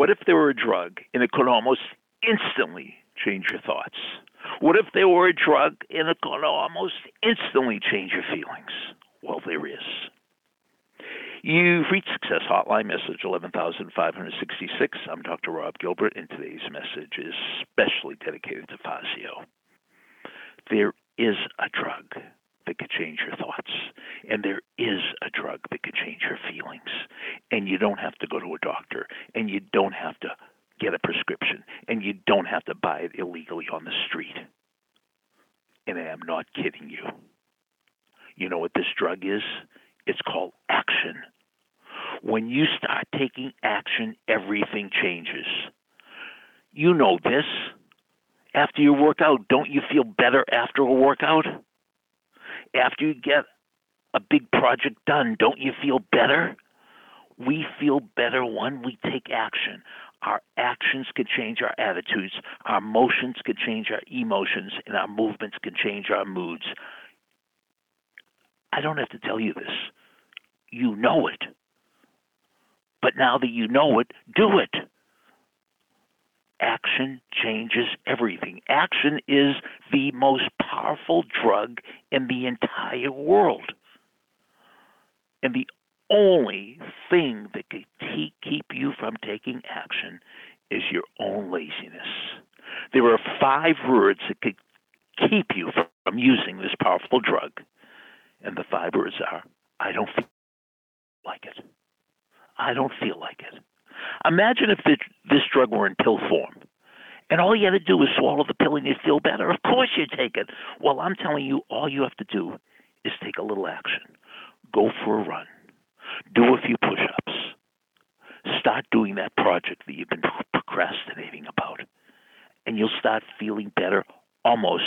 What if there were a drug and it could almost instantly change your thoughts? What if there were a drug and it could almost instantly change your feelings? Well, there is. You've reached Success Hotline, message 11566. I'm Dr. Rob Gilbert, and today's message is specially dedicated to Fazio. There is a drug that could change your thoughts, and there is a drug that could change your feelings. And you don't have to go to a doctor, and you don't have to get a prescription, and you don't have to buy it illegally on the street. And I am not kidding you. You know what this drug is? It's called action. When you start taking action, everything changes. You know this. After you work out, don't you feel better after a workout? After you get a big project done, don't you feel better? We feel better when we take action. Our actions can change our attitudes, our motions can change our emotions, and our movements can change our moods. I don't have to tell you this. You know it. But now that you know it, do it. Action changes everything. Action is the most powerful drug in the entire world. And the only thing that could keep you from taking action is your own laziness. There are five words that could keep you from using this powerful drug. And the five words are I don't feel like it. I don't feel like it. Imagine if this drug were in pill form. And all you have to do is swallow the pill and you'd feel better. Of course you'd take it. Well, I'm telling you, all you have to do is take a little action. Go for a run do a few push ups. Start doing that project that you've been procrastinating about. And you'll start feeling better almost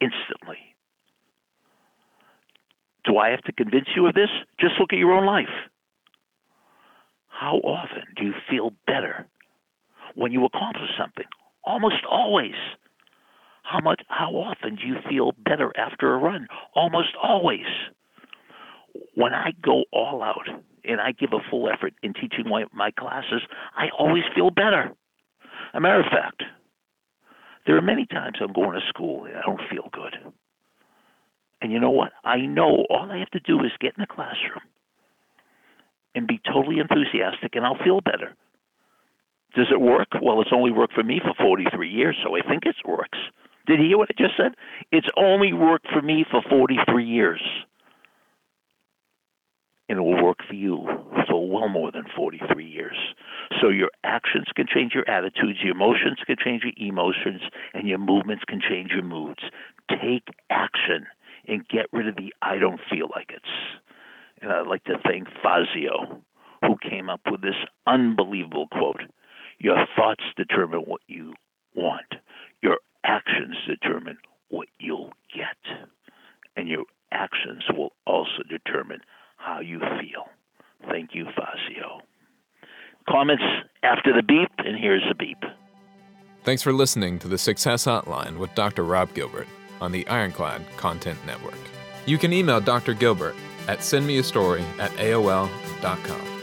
instantly. Do I have to convince you of this? Just look at your own life. How often do you feel better when you accomplish something? Almost always. How much how often do you feel better after a run? Almost always. When I go all out and I give a full effort in teaching my, my classes, I always feel better. A matter of fact, there are many times I'm going to school and I don't feel good. And you know what? I know all I have to do is get in the classroom and be totally enthusiastic, and I'll feel better. Does it work? Well, it's only worked for me for 43 years, so I think it works. Did you hear what I just said? It's only worked for me for 43 years and it will work for you for well more than 43 years. So your actions can change your attitudes, your emotions can change your emotions, and your movements can change your moods. Take action and get rid of the I don't feel like it's. And I'd like to thank Fazio, who came up with this unbelievable quote Your thoughts determine what you want, your actions determine what you'll get, and your actions will also determine how you feel. Thank you, Fazio. Comments after the beep, and here's the beep. Thanks for listening to the Success Hotline with Dr. Rob Gilbert on the Ironclad Content Network. You can email Dr. Gilbert at sendmeastory at AOL.com.